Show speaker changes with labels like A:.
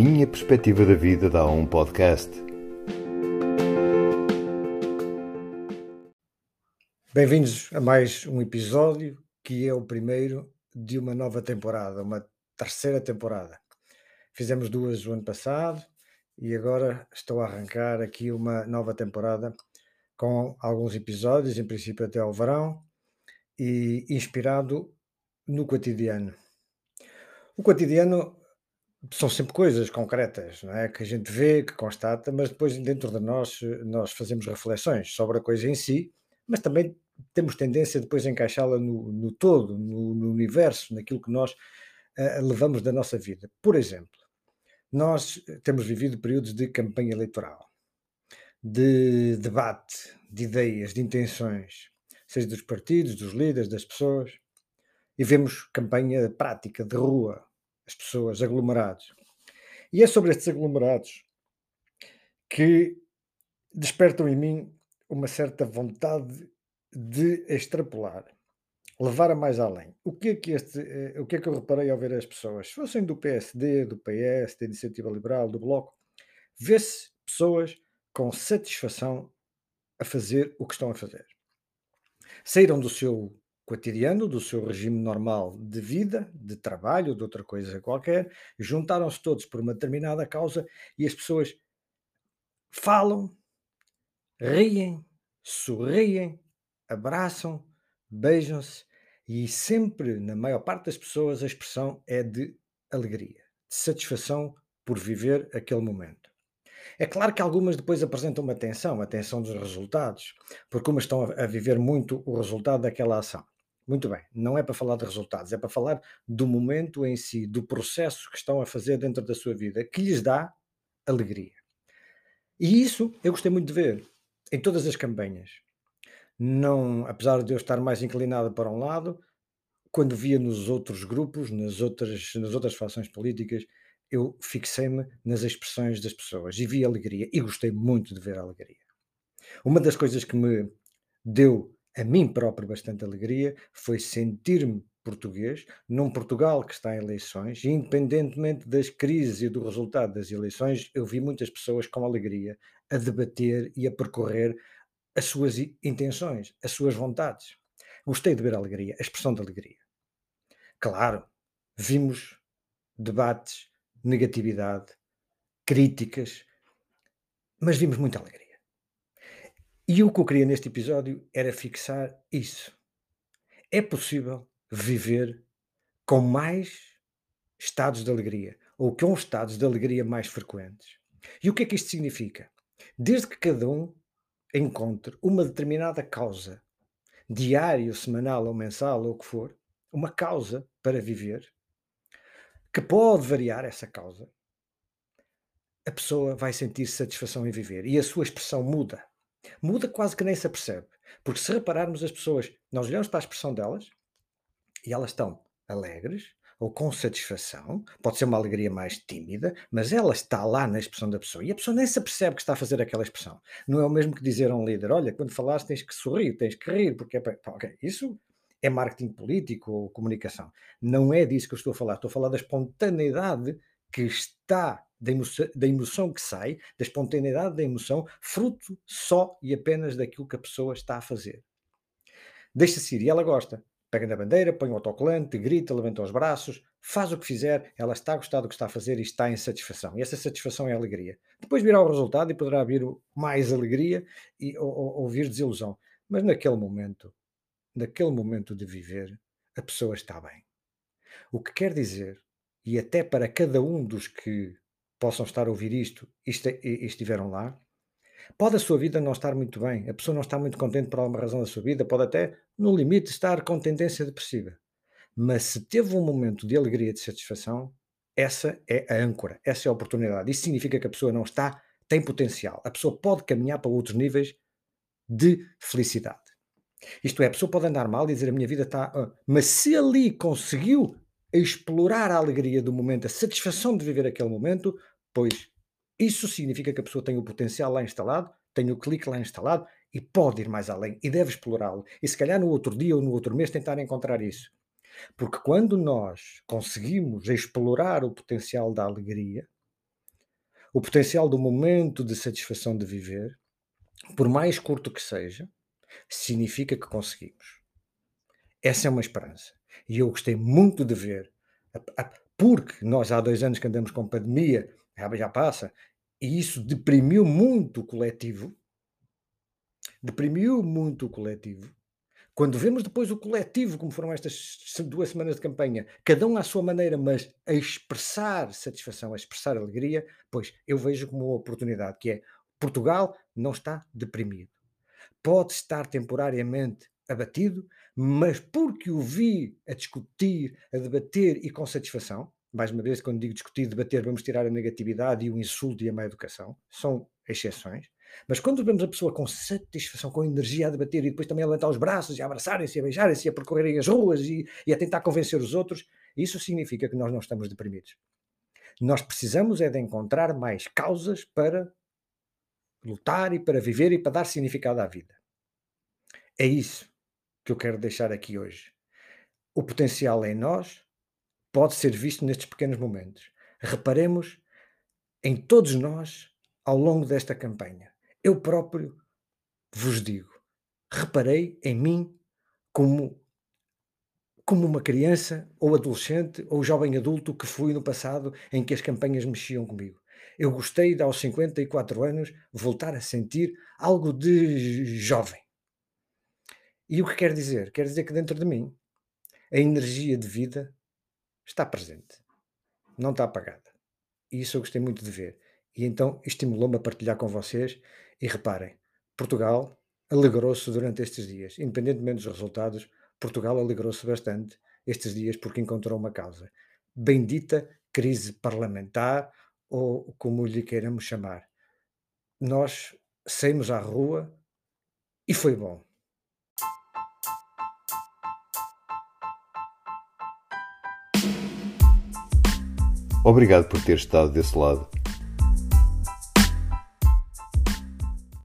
A: minha perspectiva da vida dá um podcast.
B: Bem-vindos a mais um episódio que é o primeiro de uma nova temporada, uma terceira temporada. Fizemos duas o ano passado e agora estou a arrancar aqui uma nova temporada com alguns episódios, em princípio até ao verão, e inspirado no cotidiano. O cotidiano são sempre coisas concretas, não é? Que a gente vê, que constata, mas depois dentro de nós nós fazemos reflexões sobre a coisa em si, mas também temos tendência depois a encaixá-la no, no, todo, no, no, universo, naquilo que nós uh, levamos da nossa vida. Por exemplo, nós temos vivido períodos de campanha eleitoral, de debate, de ideias, de intenções, seja dos partidos, dos líderes, das pessoas, e vemos campanha prática, de rua, as pessoas, aglomerados. E é sobre estes aglomerados que despertam em mim uma certa vontade de extrapolar, levar a mais além. O que é que este, eh, o que é que eu reparei ao ver as pessoas? Se fossem do PSD, do PS, da Iniciativa Liberal, do Bloco, vê-se pessoas com satisfação a fazer o que estão a fazer. Saíram do seu cotidiano, do seu regime normal de vida, de trabalho, de outra coisa qualquer, juntaram-se todos por uma determinada causa e as pessoas falam, riem, sorriem, abraçam, beijam-se e sempre, na maior parte das pessoas, a expressão é de alegria, de satisfação por viver aquele momento. É claro que algumas depois apresentam uma tensão, a tensão dos resultados, porque umas estão a viver muito o resultado daquela ação. Muito bem, não é para falar de resultados, é para falar do momento em si, do processo que estão a fazer dentro da sua vida, que lhes dá alegria. E isso eu gostei muito de ver em todas as campanhas não, apesar de eu estar mais inclinado para um lado, quando via nos outros grupos, nas outras, nas outras fações políticas, eu fixei-me nas expressões das pessoas e vi alegria e gostei muito de ver a alegria. Uma das coisas que me deu a mim próprio bastante alegria foi sentir-me português num Portugal que está em eleições e independentemente das crises e do resultado das eleições, eu vi muitas pessoas com alegria a debater e a percorrer as suas intenções, as suas vontades. Gostei de ver a alegria, a expressão de alegria. Claro, vimos debates, negatividade, críticas, mas vimos muita alegria. E o que eu queria neste episódio era fixar isso. É possível viver com mais estados de alegria, ou com estados de alegria mais frequentes. E o que é que isto significa? Desde que cada um encontre uma determinada causa, diário, semanal ou mensal, ou o que for, uma causa para viver, que pode variar essa causa, a pessoa vai sentir satisfação em viver e a sua expressão muda. Muda quase que nem se apercebe. Porque se repararmos as pessoas, nós olhamos para a expressão delas e elas estão alegres, ou com satisfação, pode ser uma alegria mais tímida, mas ela está lá na expressão da pessoa e a pessoa nem se percebe que está a fazer aquela expressão. Não é o mesmo que dizer a um líder: olha, quando falaste tens que sorrir, tens que rir, porque é isso é marketing político ou comunicação. Não é disso que eu estou a falar. Estou a falar da espontaneidade que está, da emoção, da emoção que sai, da espontaneidade da emoção, fruto só e apenas daquilo que a pessoa está a fazer. Deixa-se ir e ela gosta pega na bandeira, põe o autocolante, grita, levanta os braços, faz o que fizer, ela está a gostar do que está a fazer e está em satisfação. E essa satisfação é alegria. Depois virá o resultado e poderá vir mais alegria e, ou, ou vir desilusão. Mas naquele momento, naquele momento de viver, a pessoa está bem. O que quer dizer, e até para cada um dos que possam estar a ouvir isto e estiveram lá, Pode a sua vida não estar muito bem, a pessoa não está muito contente por alguma razão da sua vida, pode até, no limite, estar com tendência depressiva. Mas se teve um momento de alegria e de satisfação, essa é a âncora, essa é a oportunidade. Isso significa que a pessoa não está, tem potencial. A pessoa pode caminhar para outros níveis de felicidade. Isto é, a pessoa pode andar mal e dizer a minha vida está. Uh, mas se ali conseguiu explorar a alegria do momento, a satisfação de viver aquele momento, pois isso significa que a pessoa tem o potencial lá instalado, tem o clique lá instalado e pode ir mais além e deve explorá-lo. E se calhar no outro dia ou no outro mês tentar encontrar isso. Porque quando nós conseguimos explorar o potencial da alegria, O potencial do momento de satisfação de viver, por mais curto que seja, significa que conseguimos. Essa é uma esperança. E eu gostei muito de ver, porque nós há dois anos que andamos com pandemia, já passa, e isso deprimiu muito o coletivo, deprimiu muito o coletivo. Quando vemos depois o coletivo, como foram estas duas semanas de campanha, cada um à sua maneira, mas a expressar satisfação, a expressar alegria, pois eu vejo como uma oportunidade, que é Portugal não está deprimido. Pode estar temporariamente abatido, mas porque o vi a discutir, a debater e com satisfação, mais uma vez, quando digo discutir, debater, vamos tirar a negatividade e o insulto e a má educação, são exceções. Mas quando vemos a pessoa com satisfação, com energia a debater e depois também a levantar os braços e a abraçarem-se, a beijarem-se, a percorrerem as ruas e, e, a tentar convencer os outros, isso significa que nós não estamos deprimidos. Nós precisamos é de encontrar mais causas para lutar e para viver e para dar significado à vida. É isso que eu quero deixar aqui hoje. O potencial em nós pode ser visto nestes pequenos momentos. Reparemos em todos nós ao longo desta campanha. Eu próprio vos digo, reparei em mim como como uma criança ou adolescente ou jovem adulto que fui no passado em que as campanhas mexiam comigo. Eu gostei de aos 54 anos voltar a sentir algo de jovem. E o que quer dizer? Quer dizer que dentro de mim a energia de vida está presente, não está apagada. E isso eu gostei muito de ver. E então estimulou-me a partilhar com vocês. E reparem, Portugal alegrou-se durante estes dias, independentemente dos resultados, Portugal alegrou-se bastante estes dias porque encontrou uma causa. Bendita crise parlamentar, ou como lhe queiramos chamar. Nós saímos à rua e foi bom.
A: Obrigado por ter estado desse lado